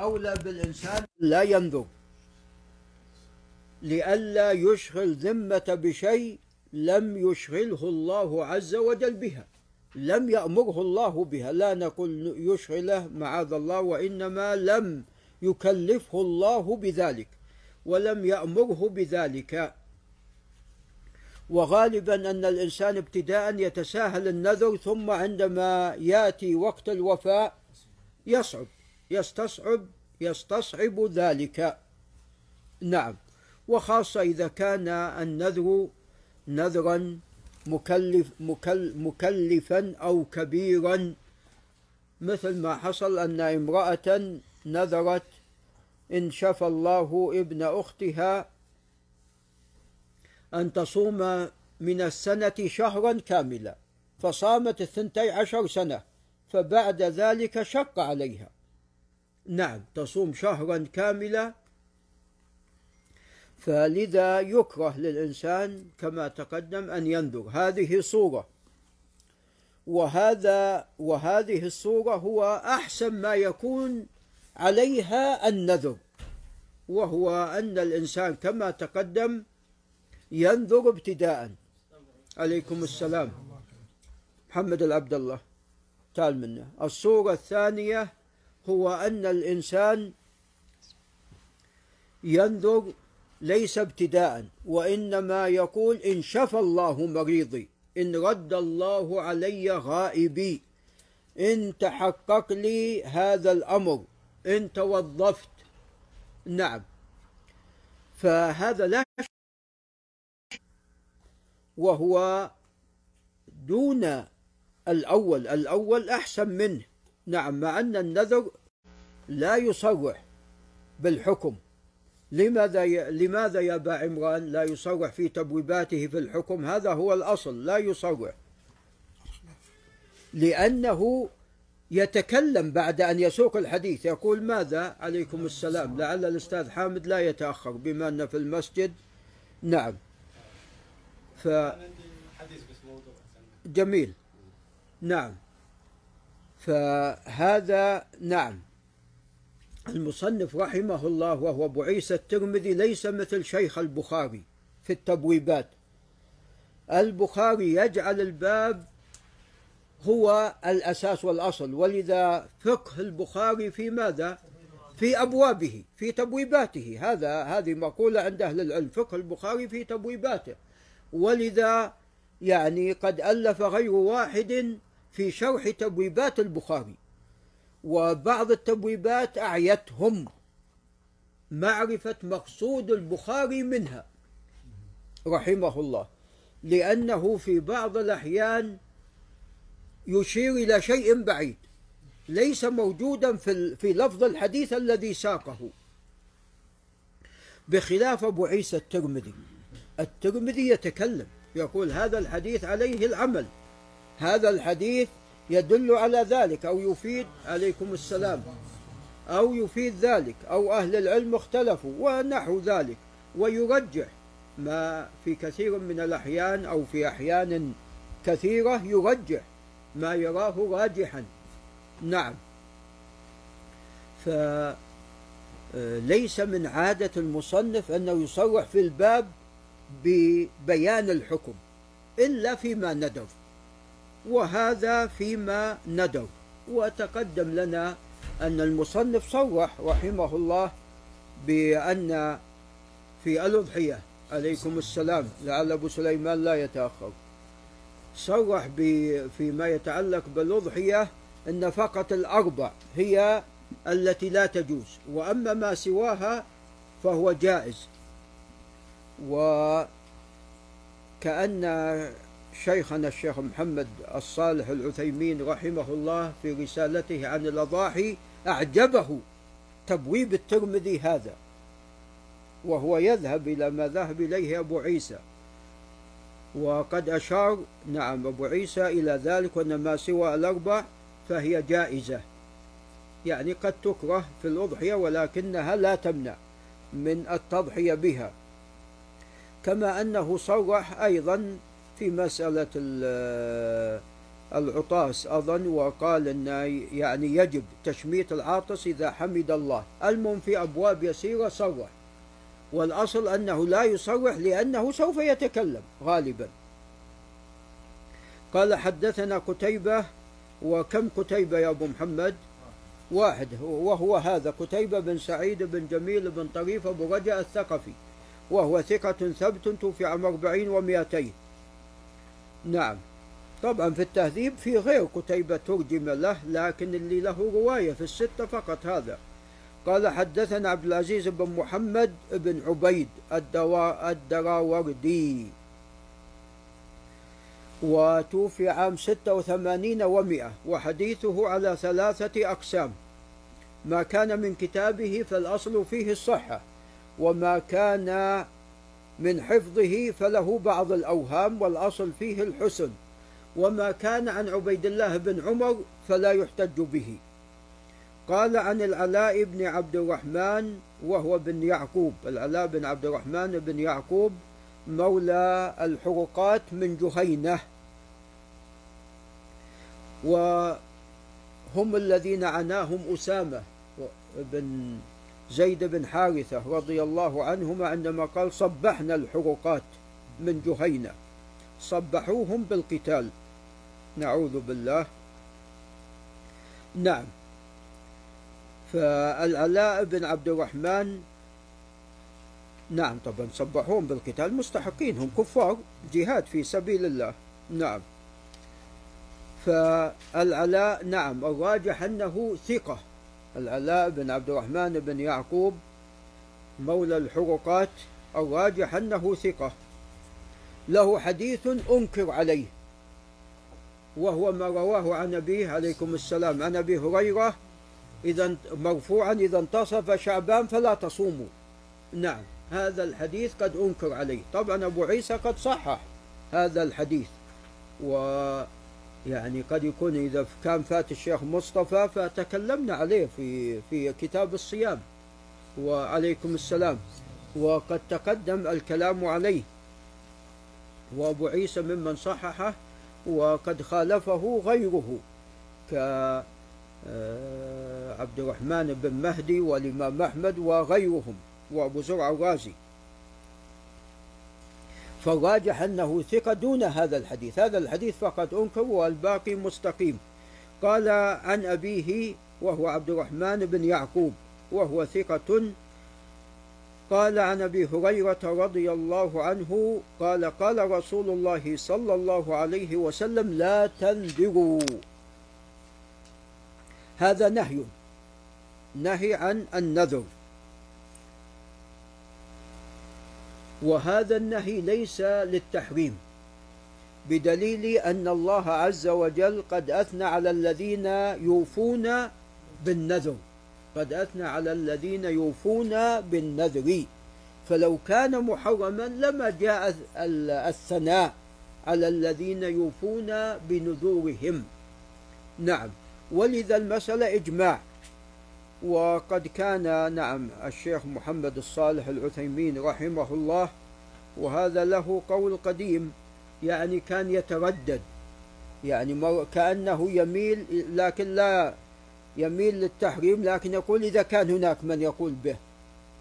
أولى بالإنسان؟ لا ينظر. لئلا يشغل ذمة بشيء لم يشغله الله عز وجل بها لم يأمره الله بها. لا نقول يشغله معاذ الله وإنما لم يكلفه الله بذلك ولم يأمره بذلك. وغالبا أن الإنسان ابتداء يتساهل النذر ثم عندما يأتي وقت الوفاء يصعب. يستصعب يستصعب ذلك. نعم. وخاصة إذا كان النذر نذرا مكلف مكل مكلفا أو كبيرا. مثل ما حصل أن امرأة نذرت إن شفى الله ابن أختها أن تصوم من السنة شهرا كاملا فصامت الثنتي عشر سنة فبعد ذلك شق عليها. نعم تصوم شهرا كاملا. فلذا يكره للإنسان كما تقدم أن ينذر. هذه صورة. وهذا وهذه الصورة هو أحسن ما يكون عليها النذر. وهو أن الإنسان كما تقدم ينذر ابتداء عليكم السلام. محمد العبد الله. تعال منه الصورة الثانية. هو أن الإنسان ينذر ليس ابتداء وإنما يقول إن شفى الله مريضي إن رد الله علي غائبي إن تحقق لي هذا الأمر إن توظفت. نعم. فهذا لا وهو دون الأول الأول أحسن منه. نعم مع أن النذر لا يصرح بالحكم. لماذا ي... لماذا يا أبا عمران لا يصرح في تبويباته في الحكم؟ هذا هو الأصل لا يصرح. لأنه يتكلم بعد أن يسوق الحديث يقول ماذا؟ عليكم السلام. لعل الأستاذ حامد لا يتأخر بما أنه في المسجد. نعم. ف جميل. نعم. فهذا نعم. المصنف رحمه الله وهو أبو عيسى الترمذي ليس مثل شيخ البخاري في التبويبات. البخاري يجعل الباب هو الأساس والأصل. ولذا فقه البخاري في ماذا؟ في أبوابه في تبويباته. هذا هذه مقولة عند أهل العلم. فقه البخاري في تبويباته. ولذا يعني قد ألف غير واحد في شرح تبويبات البخاري وبعض التبويبات أعيتهم معرفة مقصود البخاري منها رحمه الله لأنه في بعض الأحيان يشير إلى شيء بعيد ليس موجودا في في لفظ الحديث الذي ساقه. بخلاف أبو عيسى الترمذي الترمذي يتكلم يقول هذا الحديث عليه العمل هذا الحديث يدل على ذلك أو يفيد عليكم السلام أو يفيد ذلك أو أهل العلم اختلفوا ونحو ذلك ويرجح ما في كثير من الأحيان أو في أحيان كثيرة يرجح ما يراه راجحا. نعم. فليس من عادة المصنف أنه يصرح في الباب ببيان الحكم إلا فيما ندر وهذا فيما ندر وتقدم لنا أن المصنف صرح رحمه الله بأن في الأضحية عليكم السلام لعل أبو سليمان لا يتأخر. صرح فيما يتعلق بالأضحية أن فقط الأربع هي التي لا تجوز وأما ما سواها فهو جائز. وكأن شيخنا الشيخ محمد الصالح العثيمين رحمه الله في رسالته عن الأضاحي أعجبه تبويب الترمذي هذا وهو يذهب إلى ما ذهب إليه أبو عيسى. وقد أشار نعم أبو عيسى إلى ذلك وأن ما سوى الأربع فهي جائزة. يعني قد تكره في الأضحية ولكنها لا تمنع من التضحية بها. كما أنه صرح أيضا في مسألة العطاس أظن وقال أن يعني يجب تشميت العاطس إذا حمد الله. المهم في أبواب يسيرة صرح. والأصل أنه لا يصرح لأنه سوف يتكلم غالبا. قال حدثنا قتيبة وكم قتيبة يا أبو محمد؟ واحد. وهو هذا قتيبة بن سعيد بن جميل بن طريف أبو رجاء الثقفي. وهو ثقة ثبت توفي عام أربعين ومئتين. نعم. طبعا في التهذيب في غير قتيبة ترجم له لكن اللي له رواية في الستة فقط هذا. قال حدثنا عبد العزيز بن محمد بن عبيد الدراوردي. وتوفي عام ستة وثمانين ومئة وحديثه على ثلاثة أقسام. ما كان من كتابه فالأصل فيه الصحة وما كان من حفظه فله بعض الأوهام والأصل فيه الحسن. وما كان عن عبيد الله بن عمر فلا يحتج به. قال عن العلاء بن عبد الرحمن وهو بن يعقوب. العلاء بن عبد الرحمن بن يعقوب مولى الحرقات من جهينة. وهم الذين عناهم أسامة بن زيد بن حارثة رضي الله عنهما عندما قال صبحنا الحرقات من جهينة. صبحوهم بالقتال. نعوذ بالله. نعم. فالعلاء بن عبد الرحمن نعم طبعا صبحوهم بالقتال مستحقين هم كفار جهاد في سبيل الله. نعم. فالعلاء نعم الراجح أنه ثقة. العلاء بن عبد الرحمن بن يعقوب مولى الحرقات الراجح أنه ثقة. له حديث أنكر عليه وهو ما رواه عن أبيه عليكم السلام. عن أبي هريرة إذا مرفوعا إذا انتصف شعبان فلا تصوموا. نعم هذا الحديث قد أنكر عليه. طبعا أبو عيسى قد صحح هذا الحديث و يعني قد يكون إذا كان فات الشيخ مصطفى فتكلمنا عليه في في كتاب الصيام. وعليكم السلام. وقد تقدم الكلام عليه. وأبو عيسى ممن صححه وقد خالفه غيره ك آه، عبد الرحمن بن مهدي والإمام أحمد وغيرهم. وأبو زرع الرازي. فالراجح أنه ثقة دون هذا الحديث. هذا الحديث فقط أنكر والباقي مستقيم. قال عن أبيه وهو عبد الرحمن بن يعقوب وهو ثقة. قال عن أبي هريرة رضي الله عنه قال قال رسول الله صلى الله عليه وسلم لا تنذروا هذا نهي. نهي عن النذر. وهذا النهي ليس للتحريم بدليل أن الله عز وجل قد أثنى على الذين يوفون بالنذر قد أثنى على الذين يوفون بالنذر. فلو كان محرما لما جاء الثناء على الذين يوفون بنذورهم. نعم ولذا المسألة إجماع. وقد كان نعم الشيخ محمد الصالح العثيمين رحمه الله وهذا له قول قديم يعني كان يتردد يعني كأنه يميل لكن لا يميل للتحريم لكن يقول إذا كان هناك من يقول به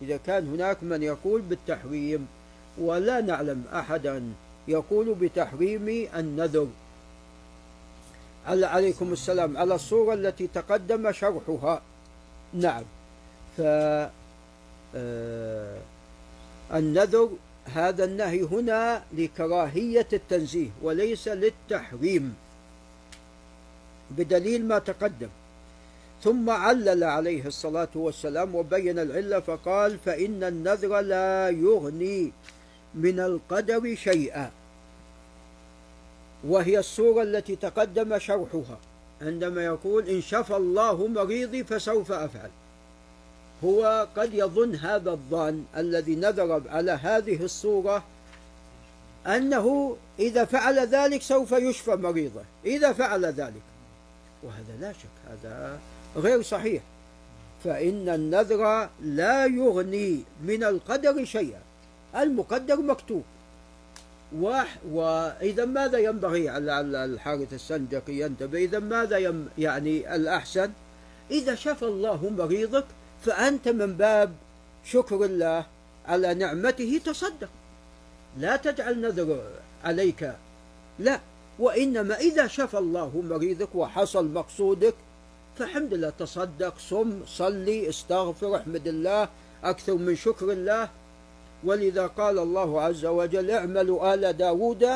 إذا كان هناك من يقول بالتحريم ولا نعلم أحدا يقول بتحريم النذر. عليكم السلام على الصورة التي تقدم شرحها؟ نعم. ف آه، النذر هذا النهي هنا لكراهية التنزيه وليس للتحريم بدليل ما تقدم. ثم علل عليه الصلاة والسلام وبين العلة فقال فإن النذر لا يغني من القدر شيئا. وهي الصورة التي تقدم شرحها. عندما يقول إن شفى الله مريضي فسوف أفعل. هو قد يظن هذا الظن الذي نذر على هذه الصورة أنه إذا فعل ذلك سوف يشفى مريضه إذا فعل ذلك. وهذا لا شك هذا غير صحيح. فإن النذر لا يغني من القدر شيئا المقدر مكتوب. وإذا ماذا ينبغي على الحارث السنجقي ينتبه؟ إذا ماذا يم يعني الأحسن؟ إذا شفى الله مريضك فأنت من باب شكر الله على نعمته تصدق. لا تجعل نذر عليك. لا وإنما إذا شفى الله مريضك وحصل مقصودك فحمد الله تصدق صم صلي استغفر احمد الله أكثر من شكر الله ولذا قال الله عز وجل اعملوا آل داود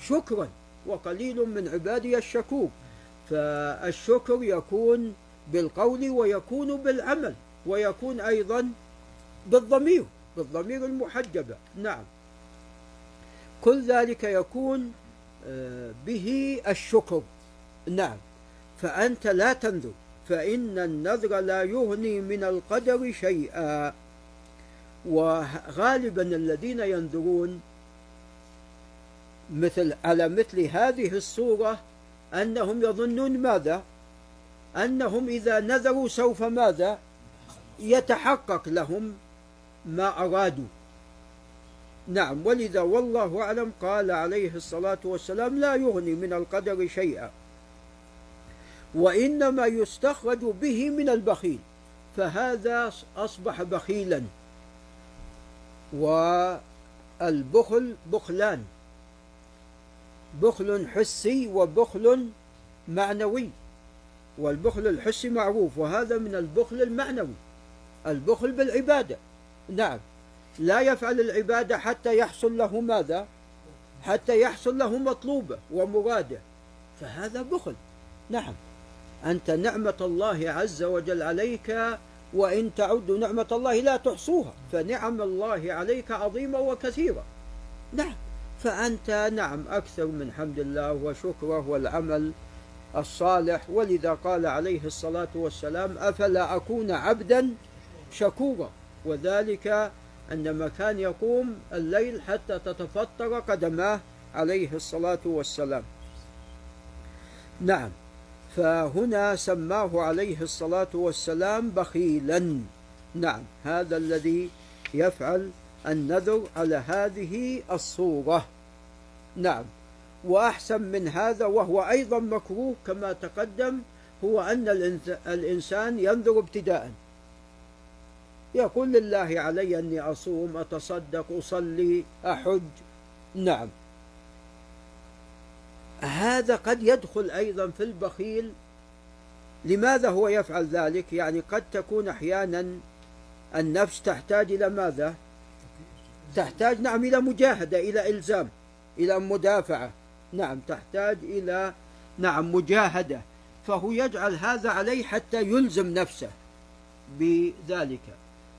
شكرا وقليل من عبادي الشكور. فالشكر يكون بالقول ويكون بالعمل ويكون أيضا بالضمير بالضمير المحجبة نعم. كل ذلك يكون آه، به الشكر. نعم. فأنت لا تنذر فإن النذر لا يغني من القدر شيئا. وغالبا الذين ينذرون مثل على مثل هذه الصورة أنهم يظنون ماذا؟ أنهم إذا نذروا سوف ماذا؟ يتحقق لهم ما أرادوا نعم ولذا والله أعلم قال عليه الصلاة والسلام لا يغني من القدر شيئا وإنما يستخرج به من البخيل فهذا أصبح بخيلا والبخل بخلان. بخل حسي وبخل معنوي. والبخل الحسي معروف وهذا من البخل المعنوي. البخل بالعبادة. نعم. لا يفعل العبادة حتى يحصل له ماذا؟ حتى يحصل له مطلوبة ومرادة. فهذا بخل. نعم. أنت نعمة الله عز وجل عليك وإن تعدوا نعمة الله لا تحصوها فنعم الله عليك عظيمة وكثيرة. نعم فأنت نعم أكثر من حمد الله وشكره والعمل الصالح. ولذا قال عليه الصلاة والسلام أفلا أكون عبدا شكورا؟ وذلك عندما كان يقوم الليل حتى تتفطر قدماه عليه الصلاة والسلام. نعم. فهنا سماه عليه الصلاة والسلام بخيلا. نعم هذا الذي يفعل النذر على هذه الصورة. نعم وأحسن من هذا وهو أيضا مكروه كما تقدم هو أن الإنسان ينذر ابتداء. يقول لله علي أني أصوم أتصدق أصلي أحج. نعم هذا قد يدخل أيضا في البخيل. لماذا هو يفعل ذلك؟ يعني قد تكون أحيانا النفس تحتاج إلى ماذا؟ تحتاج نعم إلى مجاهدة إلى إلزام إلى مدافعة. نعم تحتاج إلى نعم مجاهدة. فهو يجعل هذا عليه حتى يلزم نفسه بذلك.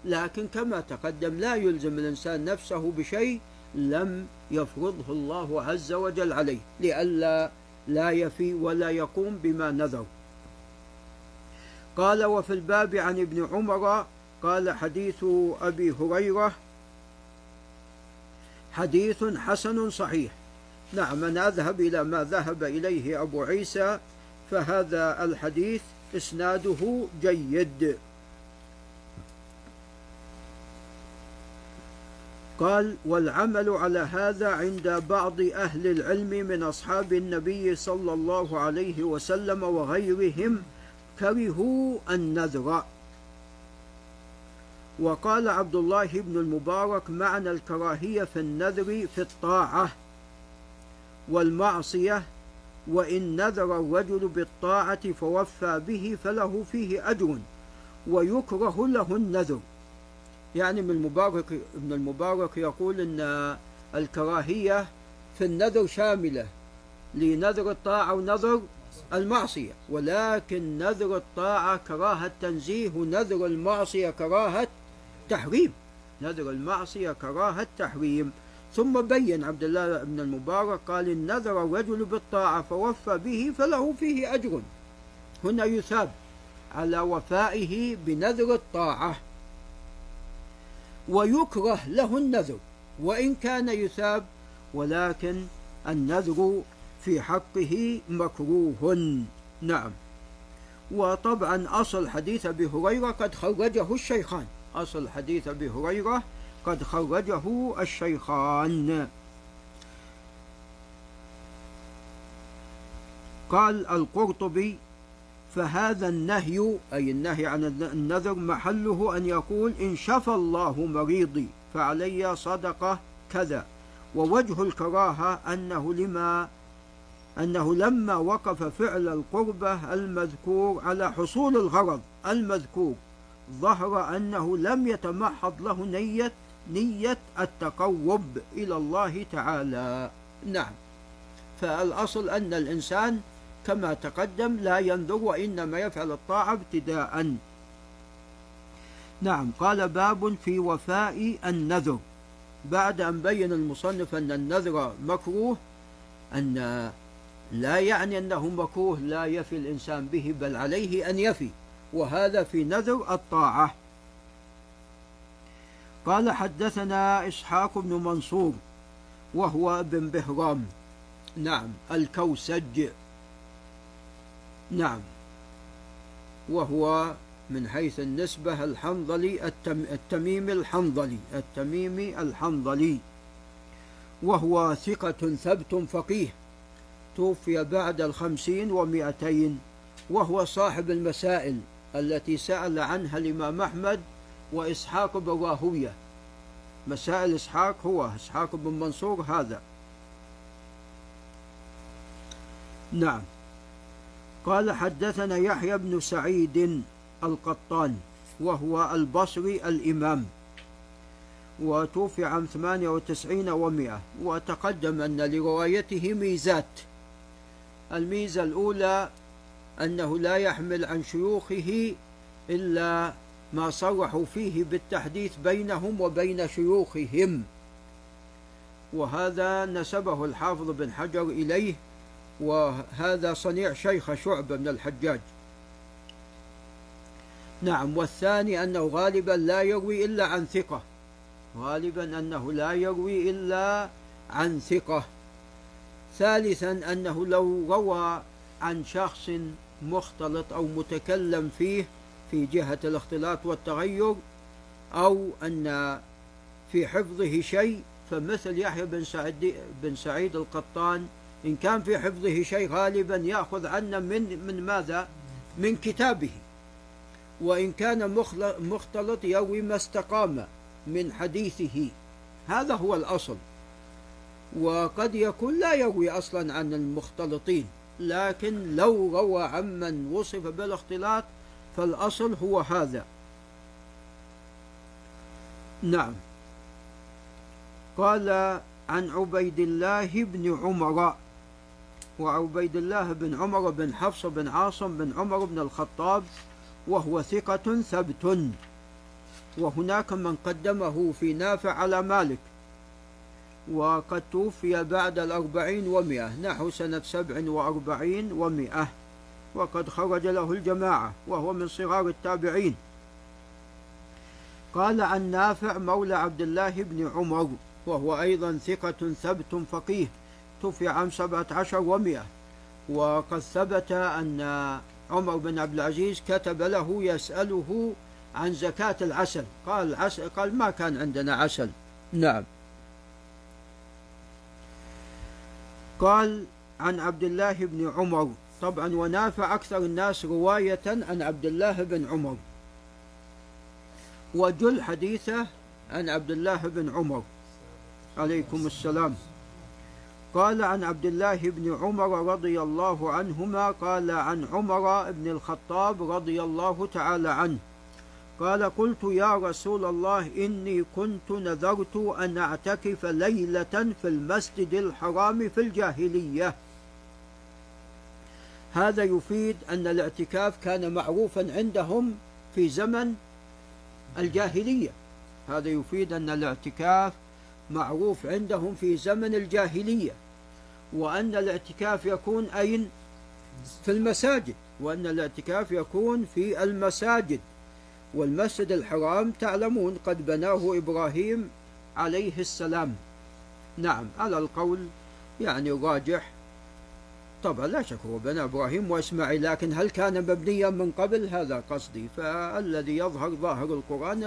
لكن كما تقدم لا يلزم الإنسان نفسه بشيء لم يفرضه الله عز وجل عليه لئلا لا يفي ولا يقوم بما نذر. قال وفي الباب عن ابن عمر قال حديث أبي هريرة حديث حسن صحيح. نعم أنا أذهب إلى ما ذهب إليه أبو عيسى فهذا الحديث إسناده جيد. قال والعمل على هذا عند بعض أهل العلم من أصحاب النبي صلى الله عليه وسلم وغيرهم كرهوا النذر. وقال عبد الله بن المبارك معنى الكراهية في النذر في الطاعة والمعصية وإن نذر الرجل بالطاعة فوفى به فله فيه أجر ويكره له النذر. يعني من المبارك ابن المبارك يقول إن الكراهية في النذر شاملة لنذر الطاعة ونذر المعصية ولكن نذر الطاعة كراهة تنزيه ونذر المعصية كراهة تحريم. نذر المعصية كراهة تحريم. ثم بين عبد الله بن المبارك قال إن نذر الرجل بالطاعة فوفى به فله فيه أجر. هنا يثاب على وفائه بنذر الطاعة. ويكره له النذر وإن كان يثاب ولكن النذر في حقه مكروه. نعم. وطبعا أصل حديث أبي هريرة قد خرجه الشيخان. أصل حديث أبي هريرة قد خرجه الشيخان. قال القرطبي فهذا النهي أي النهي عن النذر محله أن يقول إن شفى الله مريضي فعلي صدقة كذا. ووجه الكراهة أنه لما أنه لما وقف فعل القربة المذكور على حصول الغرض المذكور ظهر أنه لم يتمحض له نية نية التقرب إلى الله تعالى. نعم. فالأصل أن الإنسان كما تقدم لا ينذر وإنما يفعل الطاعة ابتداء. نعم قال باب في وفاء النذر. بعد أن بين المصنف أن النذر مكروه أن لا يعني أنه مكروه لا يفي الإنسان به بل عليه أن يفي. وهذا في نذر الطاعة. قال حدثنا إسحاق بن منصور وهو بن بهرام. نعم الكوسج. نعم. وهو من حيث النسبة الحنظلي التم التميمي الحنظلي التميمي الحنظلي. وهو ثقة ثبت فقيه. توفي بعد الخمسين ومائتين وهو صاحب المسائل التي سأل عنها الإمام أحمد وإسحاق بن مسائل إسحاق هو إسحاق بن منصور هذا. نعم. قال حدثنا يحيى بن سعيد القطان وهو البصري الإمام. وتوفي عام 98 ومئة وتقدم أن لروايته ميزات. الميزة الأولى أنه لا يحمل عن شيوخه إلا ما صرحوا فيه بالتحديث بينهم وبين شيوخهم. وهذا نسبه الحافظ بن حجر إليه وهذا صنيع شيخ شعبة من الحجاج. نعم والثاني أنه غالبا لا يروي إلا عن ثقة. غالبا أنه لا يروي إلا عن ثقة. ثالثا أنه لو روى عن شخص مختلط أو متكلم فيه في جهة الاختلاط والتغير أو أن في حفظه شيء فمثل يحيى بن سعيد بن سعيد القطان إن كان في حفظه شيء غالبا يأخذ عنا من من ماذا؟ من كتابه. وإن كان مختلط يروي ما استقام من حديثه. هذا هو الأصل. وقد يكون لا يروي أصلا عن المختلطين. لكن لو روى عمن وصف بالاختلاط فالأصل هو هذا. نعم. قال عن عبيد الله بن عمر وعبيد الله بن عمر بن حفص بن عاصم بن عمر بن الخطاب وهو ثقة ثبت. وهناك من قدمه في نافع على مالك وقد توفي بعد الأربعين ومئة نحو سنة سبع وأربعين ومئة وقد خرج له الجماعة وهو من صغار التابعين. قال عن نافع مولى عبد الله بن عمر وهو أيضا ثقة ثبت فقيه. توفي عام سبعة عشر ومئة. وقد ثبت أن عمر بن عبد العزيز كتب له يسأله عن زكاة العسل. قال عسل قال ما كان عندنا عسل. نعم. قال عن عبد الله بن عمر. طبعا ونافع أكثر الناس رواية عن عبد الله بن عمر. وجل حديثه عن عبد الله بن عمر. عليكم السلام. قال عن عبد الله بن عمر رضي الله عنهما قال عن عمر بن الخطاب رضي الله تعالى عنه قال قلت يا رسول الله إني كنت نذرت أن أعتكف ليلة في المسجد الحرام في الجاهلية. هذا يفيد أن الاعتكاف كان معروفا عندهم في زمن الجاهلية. هذا يفيد أن الاعتكاف معروف عندهم في زمن الجاهلية. وأن الاعتكاف يكون أين في المساجد. وأن الاعتكاف يكون في المساجد. والمسجد الحرام تعلمون قد بناه إبراهيم عليه السلام. نعم على القول يعني راجح. طبعا لا شك هو بنى إبراهيم وإسماعيل لكن هل كان مبنيا من قبل؟ هذا قصدي. فالذي يظهر ظاهر القرآن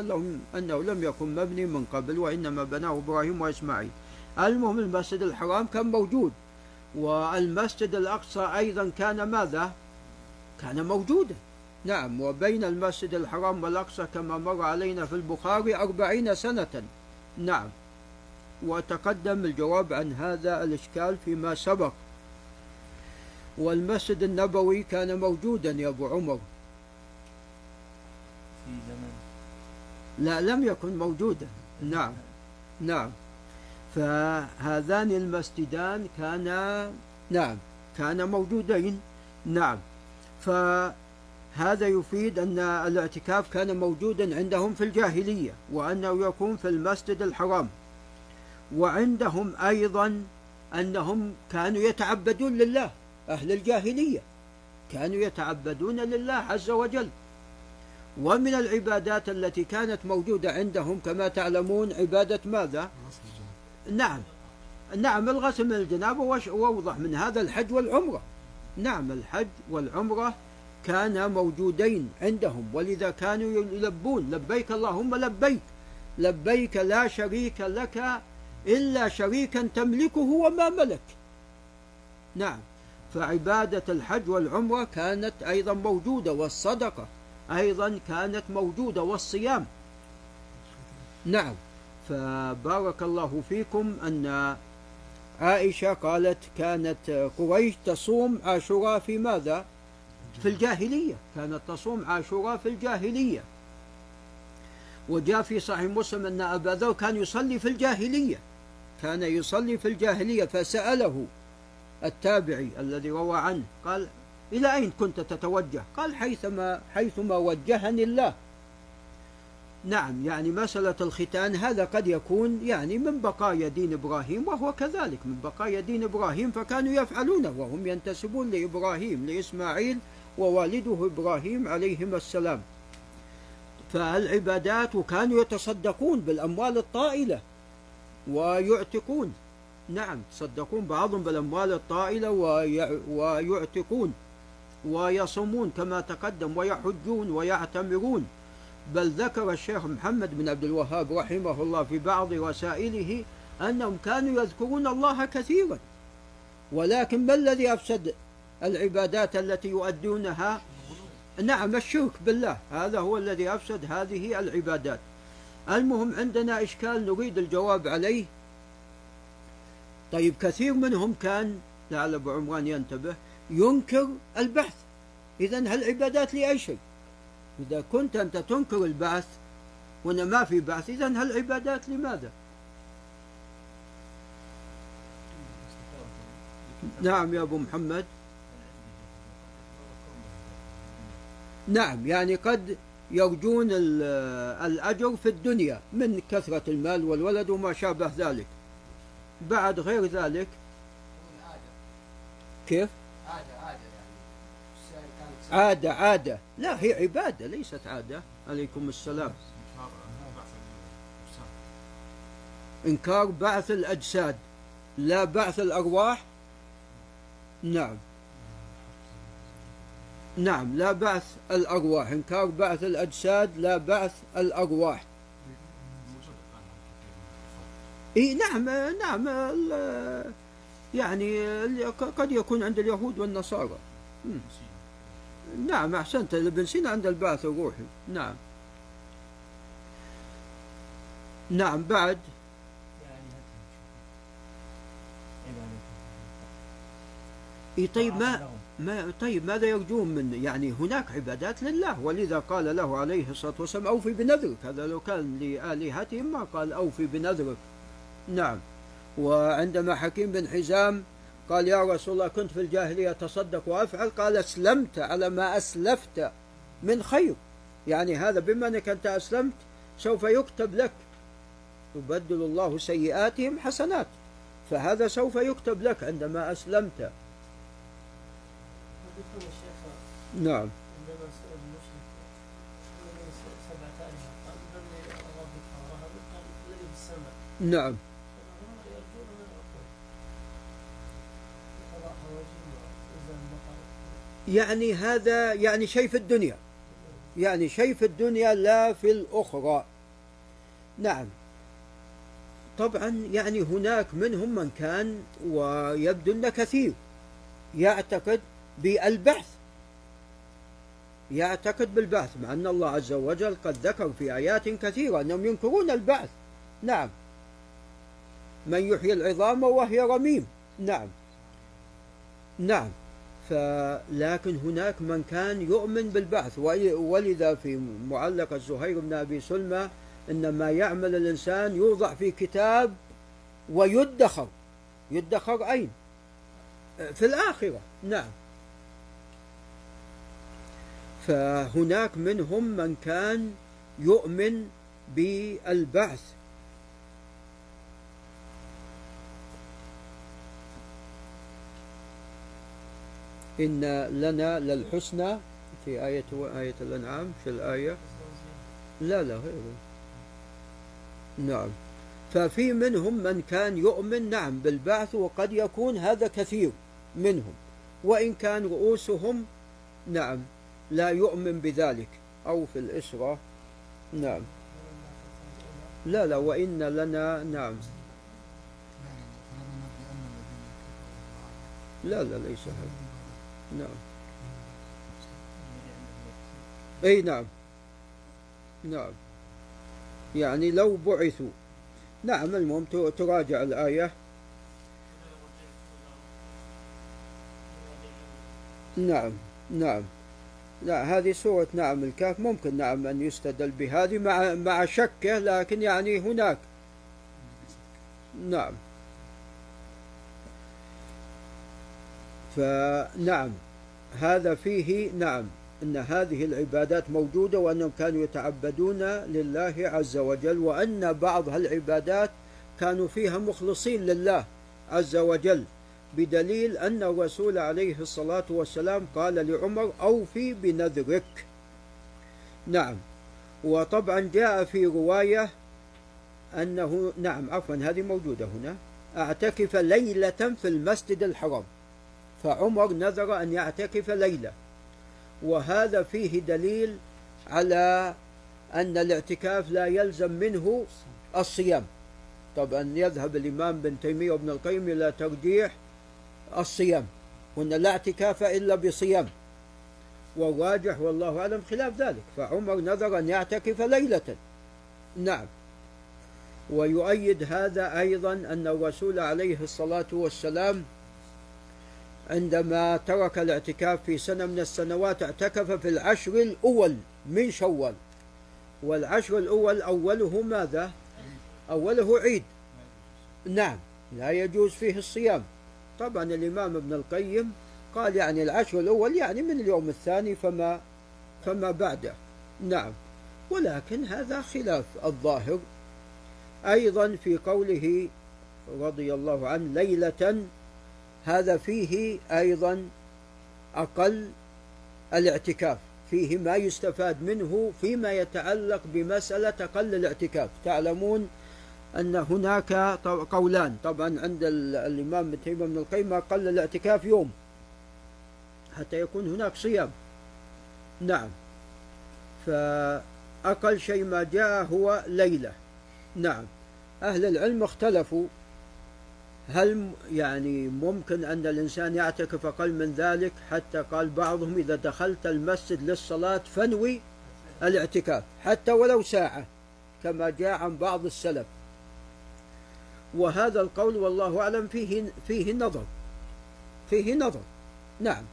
أنه لم يكن مبني من قبل وإنما بناه إبراهيم وإسماعيل. المهم المسجد الحرام كان موجود. والمسجد الأقصى أيضا كان ماذا؟ كان موجودا. نعم وبين المسجد الحرام والأقصى كما مر علينا في البخاري أربعين سنة. نعم. وتقدم الجواب عن هذا الإشكال فيما سبق. والمسجد النبوي كان موجودا يا أبو عمر. في زمن. لا لم يكن موجودا. نعم. نعم. فهذان المسجدان كانا نعم كانا موجودين. نعم. فهذا يفيد أن الاعتكاف كان موجودا عندهم في الجاهلية وأنه يكون في المسجد الحرام. وعندهم أيضا أنهم كانوا يتعبدون لله أهل الجاهلية. كانوا يتعبدون لله عز وجل. ومن العبادات التي كانت موجودة عندهم كما تعلمون عبادة ماذا؟ نعم. نعم الغسل من الجنابة وأوضح من هذا الحج والعمرة. نعم الحج والعمرة كانا موجودين عندهم ولذا كانوا يلبون لبيك اللهم لبيك. لبيك لا شريك لك إلا شريكا تملكه وما ملك. نعم فعبادة الحج والعمرة كانت أيضا موجودة والصدقة أيضا كانت موجودة والصيام. نعم. فبارك الله فيكم أن عائشة قالت كانت قريش تصوم عاشوراء في ماذا؟ في الجاهلية. كانت تصوم عاشوراء في الجاهلية. وجاء في صحيح مسلم أن أبا ذر كان يصلي في الجاهلية. كان يصلي في الجاهلية فسأله التابعي الذي روى عنه قال إلى أين كنت تتوجه؟ قال حيثما حيثما وجهني الله. نعم يعني مسألة الختان هذا قد يكون يعني من بقايا دين إبراهيم وهو كذلك من بقايا دين إبراهيم فكانوا يفعلونه وهم ينتسبون لإبراهيم لإسماعيل ووالده إبراهيم عليهما السلام. فالعبادات وكانوا يتصدقون بالأموال الطائلة ويعتقون نعم تصدقون بعضهم بالأموال الطائلة ويعتقون ويصومون كما تقدم ويحجون ويعتمرون. بل ذكر الشيخ محمد بن عبد الوهاب رحمه الله في بعض رسائله أنهم كانوا يذكرون الله كثيرا. ولكن ما الذي أفسد العبادات التي يؤدونها؟ نعم الشرك بالله. هذا هو الذي أفسد هذه العبادات. المهم عندنا إشكال نريد الجواب عليه. طيب كثير منهم كان لعل أبو عمران ينتبه ينكر البحث. إذا هالعبادات لأي شيء؟ إذا كنت أنت تنكر البعث وأن ما في بعث إذا هالعبادات لماذا؟ نعم يا أبو محمد نعم يعني قد يرجون الأجر في الدنيا من كثرة المال والولد وما شابه ذلك بعد غير ذلك كيف؟ عادة عادة. لا هي عبادة ليست عادة. عليكم السلام. إنكار بعث الأجساد لا بعث الأرواح؟ نعم. نعم لا بعث الأرواح. إنكار بعث الأجساد لا بعث الأرواح. إي نعم نعم يعني قد يكون عند اليهود والنصارى. نعم أحسنت ابن سينا عند البعث الروحي نعم. نعم بعد. إي طيب ما ما طيب ماذا يرجون من يعني هناك عبادات لله ولذا قال له عليه الصلاة والسلام أوفي بنذرك. هذا لو كان لآلهتهم ما قال أوفي بنذرك. نعم. وعندما حكيم بن حزام قال يا رسول الله كنت في الجاهلية أتصدق وأفعل. قال أسلمت على ما أسلفت من خير. يعني هذا بما أنك أنت أسلمت سوف يكتب لك. يبدل الله سيئاتهم حسنات. فهذا سوف يكتب لك عندما أسلمت. نعم. نعم. يعني هذا يعني شيء في الدنيا. يعني شيء في الدنيا لا في الأخرى. نعم. طبعا يعني هناك منهم من كان ويبدو أن كثير. يعتقد بالبعث. يعتقد بالبعث مع أن الله عز وجل قد ذكر في آيات كثيرة أنهم ينكرون البعث. نعم. من يحيي العظام وهي رميم. نعم. نعم. فلكن هناك من كان يؤمن بالبعث. ولذا في معلق الزهير بن أبي سلمى إن ما يعمل الإنسان يوضع في كتاب ويدخر. يدخر أين؟ في الآخرة. نعم. فهناك منهم من كان يؤمن بالبعث. إن لنا للحسنى في آية آية الأنعام في الآية. لا لا غيره نعم. ففي منهم من كان يؤمن نعم بالبعث وقد يكون هذا كثير منهم. وإن كان رؤوسهم نعم لا يؤمن بذلك أو في الإسرة نعم. لا لا وإن لنا نعم. لا لا ليس هذا. نعم. أي نعم. نعم. يعني لو بعثوا. نعم المهم تراجع الآية. نعم نعم. لا هذه سورة نعم الكهف ممكن نعم أن يستدل بهذه مع مع شكه لكن يعني هناك. نعم. فنعم هذا فيه نعم أن هذه العبادات موجودة وأنهم كانوا يتعبدون لله عز وجل وأن بعض هالعبادات كانوا فيها مخلصين لله عز وجل بدليل أن الرسول عليه الصلاة والسلام قال لعمر أوفي بنذرك. نعم وطبعا جاء في رواية أنه نعم عفوا هذه موجودة هنا أعتكف ليلة في المسجد الحرام. فعمر نذر أن يعتكف ليلة. وهذا فيه دليل على أن الاعتكاف لا يلزم منه الصيام. طبعا يذهب الإمام بن تيمية وابن القيم إلى ترجيح الصيام. وأن لا اعتكاف إلا بصيام. والراجح والله أعلم خلاف ذلك. فعمر نذر أن يعتكف ليلة. نعم. ويؤيد هذا أيضا أن الرسول عليه الصلاة والسلام عندما ترك الاعتكاف في سنة من السنوات اعتكف في العشر الأول من شوال. والعشر الأول أوله ماذا؟ أوله عيد. نعم لا يجوز فيه الصيام. طبعا الإمام ابن القيم قال يعني العشر الأول يعني من اليوم الثاني فما فما بعده. نعم ولكن هذا خلاف الظاهر. أيضا في قوله رضي الله عنه ليلة هذا فيه أيضا أقل الاعتكاف فيه ما يستفاد منه فيما يتعلق بمسألة أقل الاعتكاف. تعلمون أن هناك قولان. طبعا عند الإمام ابن تيمية بن القيم أقل الاعتكاف يوم حتى يكون هناك صيام. نعم. فأقل شيء ما جاء هو ليلة. نعم. أهل العلم اختلفوا هل يعني ممكن أن الإنسان يعتكف أقل من ذلك حتى قال بعضهم إذا دخلت المسجد للصلاة فنوي الاعتكاف حتى ولو ساعة كما جاء عن بعض السلف. وهذا القول والله أعلم فيه فيه نظر فيه نظر. نعم.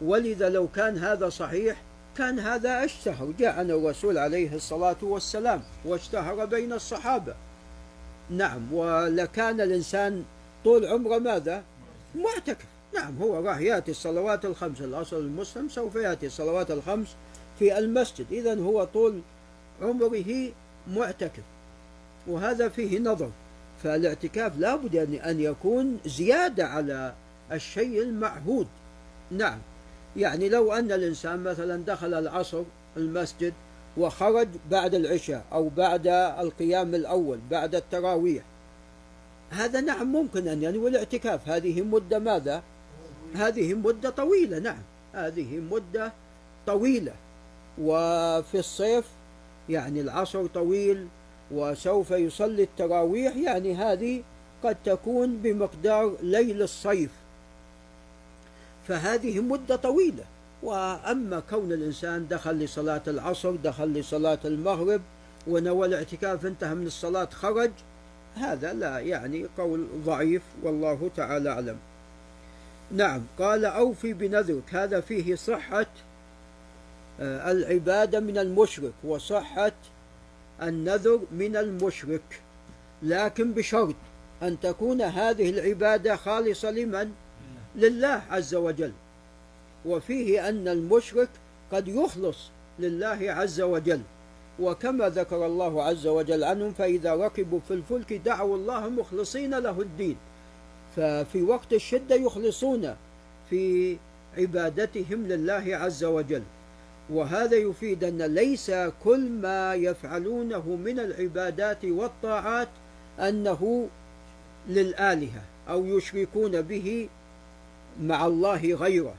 ولذا لو كان هذا صحيح كان هذا أشتهر. جاء عن الرسول عليه الصلاة والسلام واشتهر بين الصحابة. نعم ولكان الإنسان طول عمره ماذا؟ معتكف. نعم هو راح يأتي الصلوات الخمس الأصل المسلم سوف يأتي الصلوات الخمس في المسجد. إذا هو طول عمره معتكف وهذا فيه نظر. فالاعتكاف لا بد أن يكون زيادة على الشيء المعهود. نعم يعني لو أن الإنسان مثلا دخل العصر المسجد وخرج بعد العشاء أو بعد القيام الأول بعد التراويح. هذا نعم ممكن أن ينوي الاعتكاف هذه مدة ماذا؟ هذه مدة طويلة نعم. هذه مدة طويلة. وفي الصيف يعني العصر طويل وسوف يصلي التراويح يعني هذه قد تكون بمقدار ليل الصيف. فهذه مدة طويلة. وأما كون الإنسان دخل لصلاة العصر دخل لصلاة المغرب ونوى الاعتكاف انتهى من الصلاة خرج هذا لا يعني قول ضعيف والله تعالى أعلم. نعم قال أوفي بنذرك هذا فيه صحة آه، العبادة من المشرك وصحة النذر من المشرك. لكن بشرط أن تكون هذه العبادة خالصة لمن؟ لله عز وجل. وفيه أن المشرك قد يخلص لله عز وجل. وكما ذكر الله عز وجل عنهم فإذا ركبوا في الفلك دعوا الله مخلصين له الدين. ففي وقت الشدة يخلصون في عبادتهم لله عز وجل. وهذا يفيد أن ليس كل ما يفعلونه من العبادات والطاعات أنه للآلهة أو يشركون به مع الله غيره.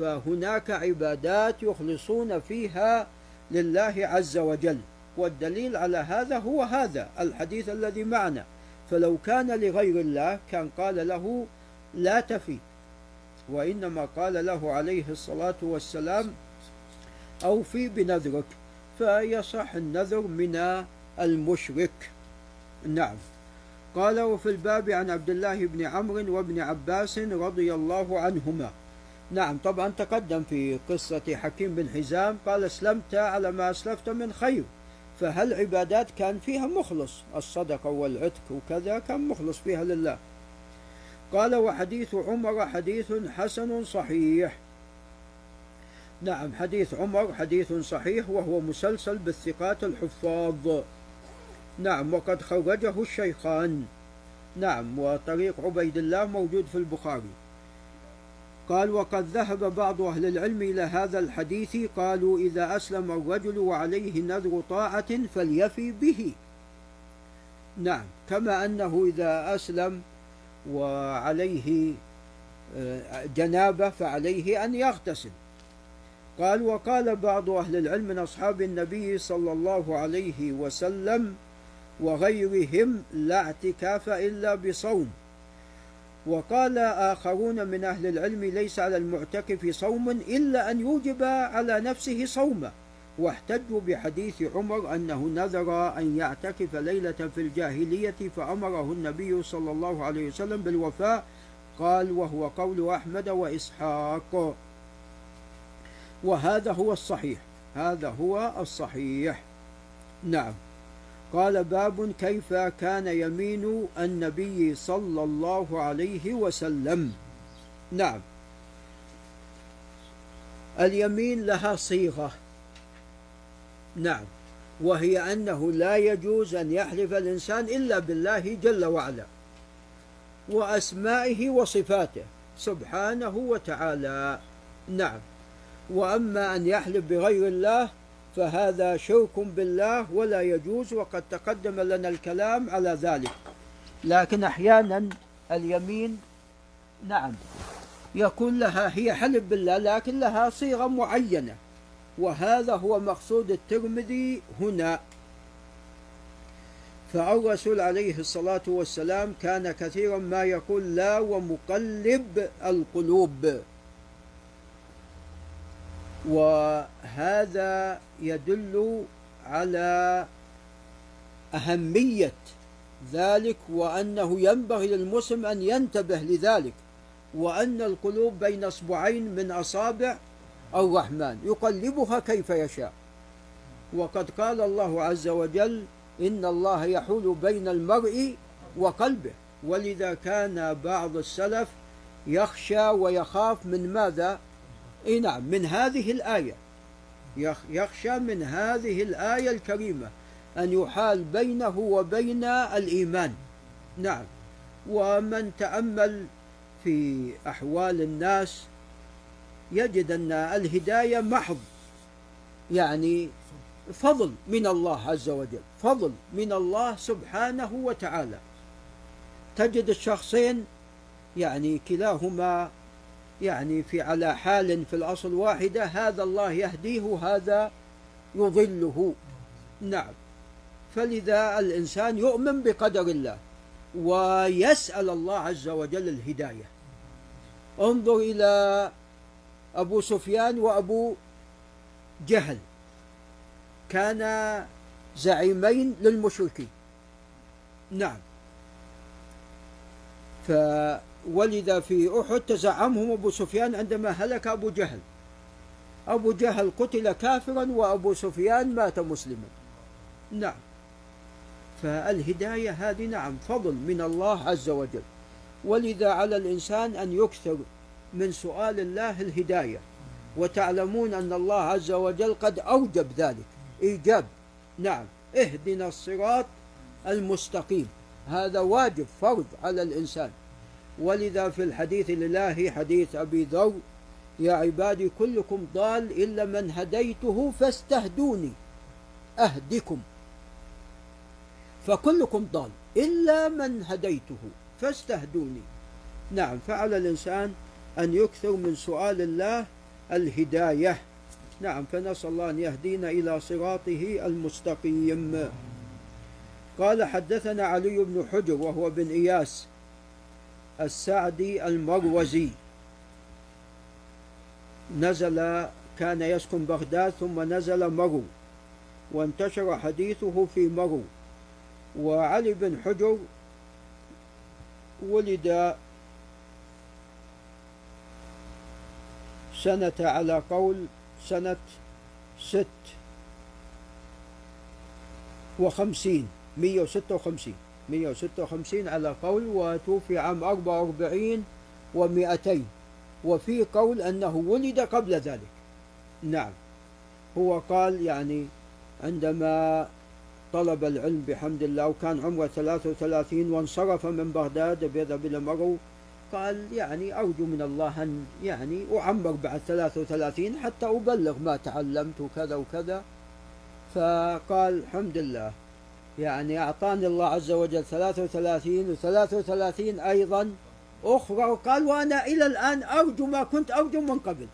فهناك عبادات يخلصون فيها لله عز وجل. والدليل على هذا هو هذا الحديث الذي معنا. فلو كان لغير الله كان قال له لا تفي. وإنما قال له عليه الصلاة والسلام أوفي بنذرك فيصح النذر من المشرك. نعم. قال وفي الباب عن عبد الله بن عمرو وابن عباس رضي الله عنهما نعم طبعا تقدم في قصة حكيم بن حزام قال أسلمت على ما أسلفت من خير فهل عبادات كان فيها مخلص؟ الصدقة والعتق وكذا كان مخلص فيها لله. قال وحديث عمر حديث حسن صحيح. نعم حديث عمر حديث صحيح وهو مسلسل بالثقات الحفاظ. نعم وقد خرجه الشيخان. نعم وطريق عبيد الله موجود في البخاري. قال وقد ذهب بعض أهل العلم إلى هذا الحديث قالوا إذا أسلم الرجل وعليه نذر طاعة فليفي به. نعم كما أنه إذا أسلم وعليه آه، جنابة فعليه أن يغتسل. قال وقال بعض أهل العلم من أصحاب النبي صلى الله عليه وسلم وغيرهم لا اعتكاف إلا بصوم. وقال آخرون من أهل العلم ليس على المعتكف صوم إلا أن يوجب على نفسه صوما واحتجوا بحديث عمر أنه نذر أن يعتكف ليلة في الجاهلية فأمره النبي صلى الله عليه وسلم بالوفاء. قال وهو قول أحمد وإسحاق. وهذا هو الصحيح. هذا هو الصحيح. نعم. قال باب كيف كان يمين النبي صلى الله عليه وسلم. نعم. اليمين لها صيغة. نعم. وهي أنه لا يجوز أن يحلف الإنسان إلا بالله جل وعلا وأسمائه وصفاته سبحانه وتعالى. نعم. وأما أن يحلف بغير الله فهذا شرك بالله ولا يجوز وقد تقدم لنا الكلام على ذلك. لكن أحيانا اليمين نعم يكون لها هي حلف بالله لكن لها صيغة معينة. وهذا هو مقصود الترمذي هنا. فالرسول عليه الصلاة والسلام كان كثيرا ما يقول لا ومقلب القلوب. وهذا يدل على أهمية ذلك وأنه ينبغي للمسلم أن ينتبه لذلك وأن القلوب بين أصبعين من أصابع الرحمن يقلبها كيف يشاء. وقد قال الله عز وجل إن الله يحول بين المرء وقلبه. ولذا كان بعض السلف يخشى ويخاف من ماذا؟ إي نعم من هذه الآية. يخشى من هذه الآية الكريمة أن يحال بينه وبين الإيمان. نعم. ومن تأمل في أحوال الناس يجد أن الهداية محض يعني فضل من الله عز وجل فضل من الله سبحانه وتعالى. تجد الشخصين يعني كلاهما يعني في على حال في الأصل واحدة هذا الله يهديه وهذا يضله. نعم. فلذا الإنسان يؤمن بقدر الله ويسأل الله عز وجل الهداية. انظر إلى أبو سفيان وأبو جهل. كانا زعيمين للمشركين. نعم. فولد في أحد تزعمهم أبو سفيان عندما هلك أبو جهل. أبو جهل قتل كافرا وأبو سفيان مات مسلما. نعم. فالهداية هذه نعم فضل من الله عز وجل. ولذا على الإنسان أن يكثر من سؤال الله الهداية. وتعلمون أن الله عز وجل قد أوجب ذلك. إيجاب. نعم. اهدنا الصراط المستقيم. هذا واجب فرض على الإنسان. ولذا في الحديث لله حديث أبي ذر يا عبادي كلكم ضال إلا من هديته فاستهدوني أهدكم. فكلكم ضال إلا من هديته فاستهدوني. نعم فعلى الإنسان أن يكثر من سؤال الله الهداية. نعم فنسأل الله أن يهدينا إلى صراطه المستقيم. قال حدثنا علي بن حجر وهو بن إياس السعدي المروزي. نزل كان يسكن بغداد ثم نزل مرو وانتشر حديثه في مرو. وعلي بن حجر ولد سنة على قول سنة ست وخمسين مية وستة وخمسين. مية وستة وخمسين على قول وتوفي عام أربعة وأربعين ومئتين. وفي قول أنه ولد قبل ذلك. نعم. هو قال يعني عندما طلب العلم بحمد الله وكان عمره 33 وانصرف من بغداد بيذهب إلى مرو قال يعني أرجو من الله أن يعني أعمر بعد 33 حتى أبلغ ما تعلمت وكذا وكذا. فقال الحمد لله. يعني أعطاني الله عز وجل 33 و33 أيضا أخرى وقال وأنا إلى الآن أرجو ما كنت أرجو من قبل.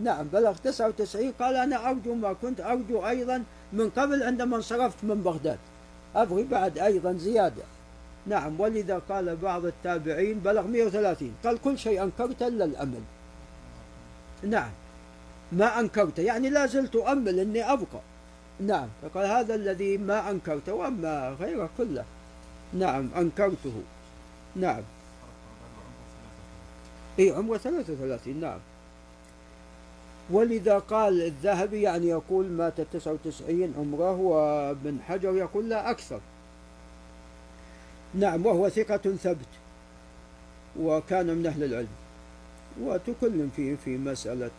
نعم بلغ 99 قال أنا أرجو ما كنت أرجو أيضا من قبل عندما انصرفت من بغداد. أبغي بعد أيضا زيادة. نعم ولذا قال بعض التابعين بلغ 130 قال كل شيء أنكرت إلا الأمل. نعم ما أنكرت يعني لا زلت أؤمل أني أبقى. نعم. فقال هذا الذي ما أنكرت وأما غيره كله. نعم أنكرته. نعم. إي عمره 33 نعم. ولذا قال الذهبي يعني يقول مات 99 عمره وابن حجر يقول لا أكثر. نعم وهو ثقة ثبت وكان من أهل العلم. وتكلم فيه في مسألة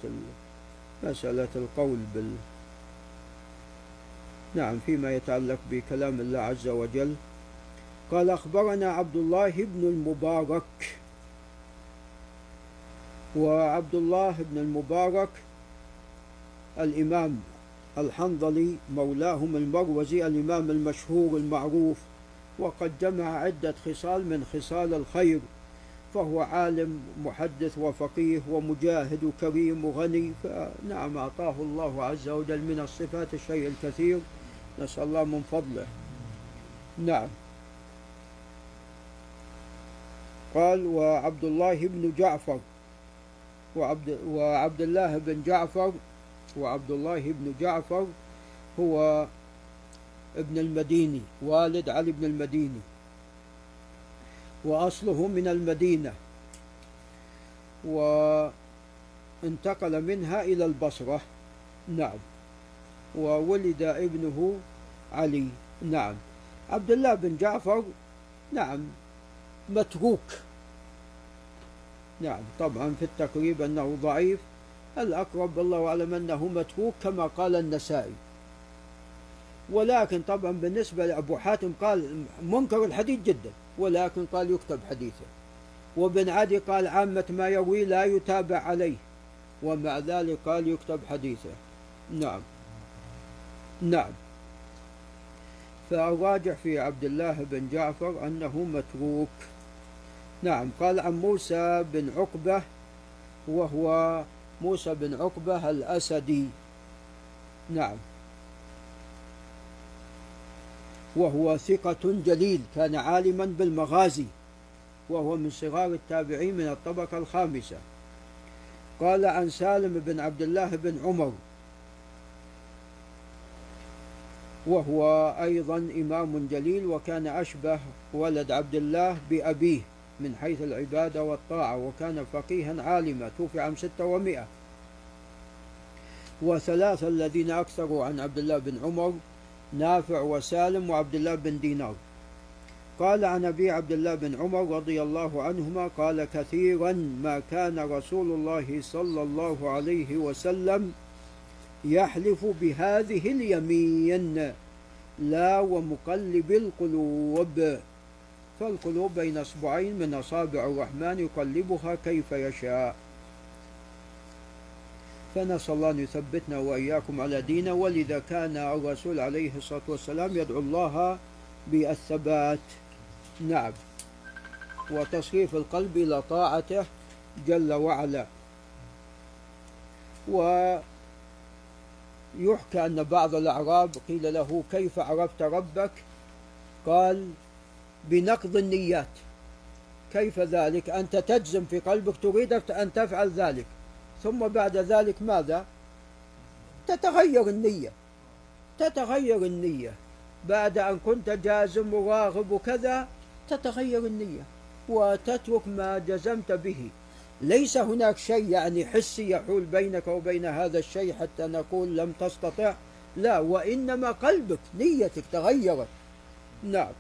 مسألة القول بال نعم فيما يتعلق بكلام الله عز وجل. قال أخبرنا عبد الله بن المبارك. وعبد الله بن المبارك الإمام الحنظلي مولاهم المروزي الإمام المشهور المعروف وقد جمع عدة خصال من خصال الخير فهو عالم محدث وفقيه ومجاهد وكريم وغني. فنعم أعطاه الله عز وجل من الصفات الشيء الكثير. نسأل الله من فضله. نعم. قال وعبد الله بن جعفر وعبد, وعبد الله بن جعفر وعبد الله بن جعفر هو ابن المديني والد علي بن المديني وأصله من المدينة وانتقل منها إلى البصرة. نعم. وولد ابنه علي. نعم. عبد الله بن جعفر نعم متروك. نعم. طبعا في التقريب أنه ضعيف. الأقرب والله أعلم أنه متروك كما قال النسائي. ولكن طبعا بالنسبة لأبو حاتم قال منكر الحديث جدا ولكن قال يكتب حديثه وابن عدي قال عامة ما يروي لا يتابع عليه ومع ذلك قال يكتب حديثه. نعم. نعم. فالراجح في عبد الله بن جعفر أنه متروك. نعم قال عن موسى بن عقبة وهو موسى بن عقبة الأسدي. نعم. وهو ثقة جليل كان عالما بالمغازي وهو من صغار التابعين من الطبقة الخامسة. قال عن سالم بن عبد الله بن عمر وهو أيضا إمام جليل وكان أشبه ولد عبد الله بأبيه من حيث العبادة والطاعة وكان فقيها عالما توفي عام ستة ومائة. وثلاثة الذين أكثروا عن عبد الله بن عمر نافع وسالم وعبد الله بن دينار. قال عن أبي عبد الله بن عمر رضي الله عنهما قال كثيرا ما كان رسول الله صلى الله عليه وسلم يحلف بهذه اليمين. لا ومقلب القلوب. فالقلوب بين أصبعين من أصابع الرحمن يقلبها كيف يشاء. فنسأل الله أن يثبتنا وإياكم على دينه. ولذا كان الرسول عليه الصلاة والسلام يدعو الله بالثبات. نعم. وتصريف القلب إلى طاعته جل وعلا. ويحكى أن بعض الأعراب قيل له كيف عرفت ربك؟ قال بنقض النيات. كيف ذلك؟ أنت تجزم في قلبك تريد أن تفعل ذلك. ثم بعد ذلك ماذا؟ تتغير النية. تتغير النية. بعد أن كنت جازم وراغب وكذا تتغير النية. وتترك ما جزمت به. ليس هناك شيء يعني حسي يحول بينك وبين هذا الشيء حتى نقول لم تستطع. لا وإنما قلبك نيتك تغيرت. نعم.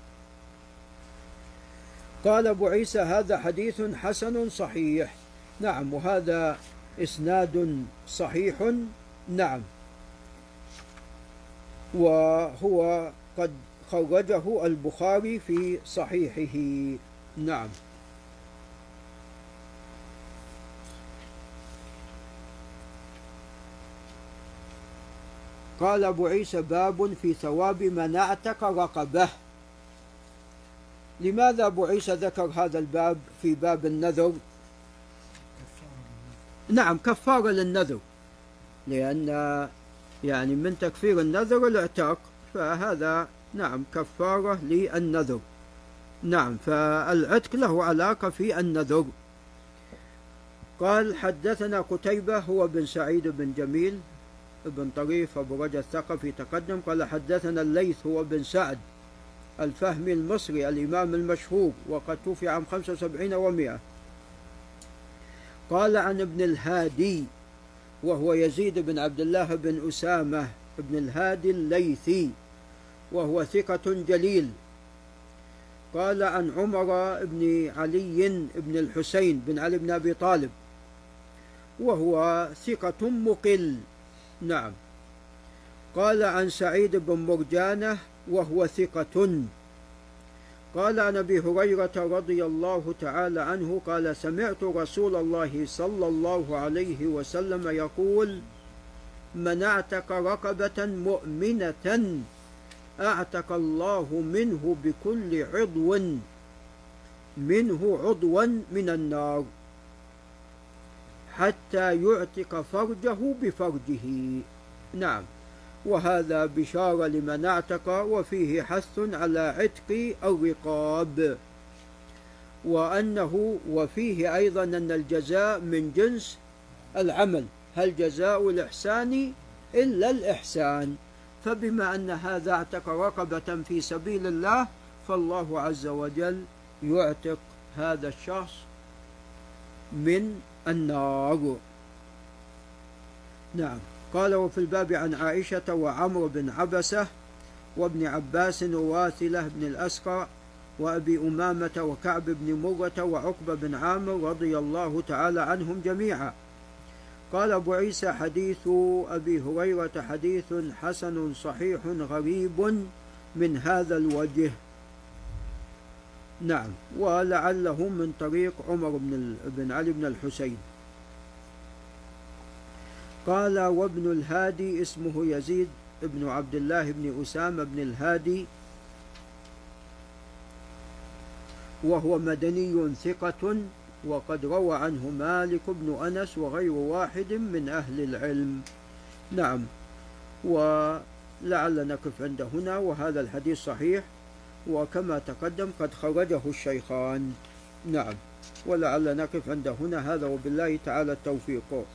قال أبو عيسى هذا حديث حسن صحيح. نعم وهذا إسناد صحيح. نعم. وهو قد خرجه البخاري في صحيحه. نعم. قال أبو عيسى باب في ثواب من اعتق رقبة. لماذا أبو عيسى ذكر هذا الباب في باب النذر؟ نعم كفارة للنذر. لأن يعني من تكفير النذر الاعتاق فهذا نعم كفارة للنذر. نعم فالعتق له علاقة في النذر. قال حدثنا قتيبة هو بن سعيد بن جميل بن طريف أبو رجا الثقفي تقدم قال حدثنا الليث هو بن سعد الفهمي المصري الإمام المشهور وقد توفي عام 75 و100 قال عن ابن الهادي وهو يزيد بن عبد الله بن أسامة بن الهادي الليثي وهو ثقة جليل. قال عن عمر بن علي بن الحسين بن علي بن أبي طالب وهو ثقة مقل. نعم. قال عن سعيد بن مرجانة وهو ثقة. قال عن أبي هريرة رضي الله تعالى عنه قال سمعت رسول الله صلى الله عليه وسلم يقول من اعتق رقبة مؤمنة أعتق الله منه بكل عضو منه عضوا من النار. حتى يعتق فرجه بفرجه. نعم. وهذا بشارة لمن اعتق وفيه حث على عتق الرقاب وأنه وفيه أيضا أن الجزاء من جنس العمل. هل جزاء الإحسان؟ إلا الإحسان. فبما أن هذا اعتق رقبة في سبيل الله فالله عز وجل يعتق هذا الشخص من النار نعم. قال وفي الباب عن عائشة وعمرو بن عبسة وابن عباس وواثلة بن الأسقى وأبي أمامة وكعب بن مرة وعقبة بن عامر رضي الله تعالى عنهم جميعا. قال أبو عيسى حديث أبي هريرة حديث حسن صحيح غريب من هذا الوجه. نعم. ولعله من طريق عمر بن, بن علي بن الحسين. قال وابن الهادي اسمه يزيد بن عبد الله بن أسامة بن الهادي وهو مدني ثقة وقد روى عنه مالك بن أنس وغير واحد من أهل العلم. نعم. لعل نقف عند هنا وهذا الحديث صحيح. وكما تقدم قد خرجه الشيخان. نعم. ولعل نقف عند هنا. هذا وبالله تعالى التوفيق.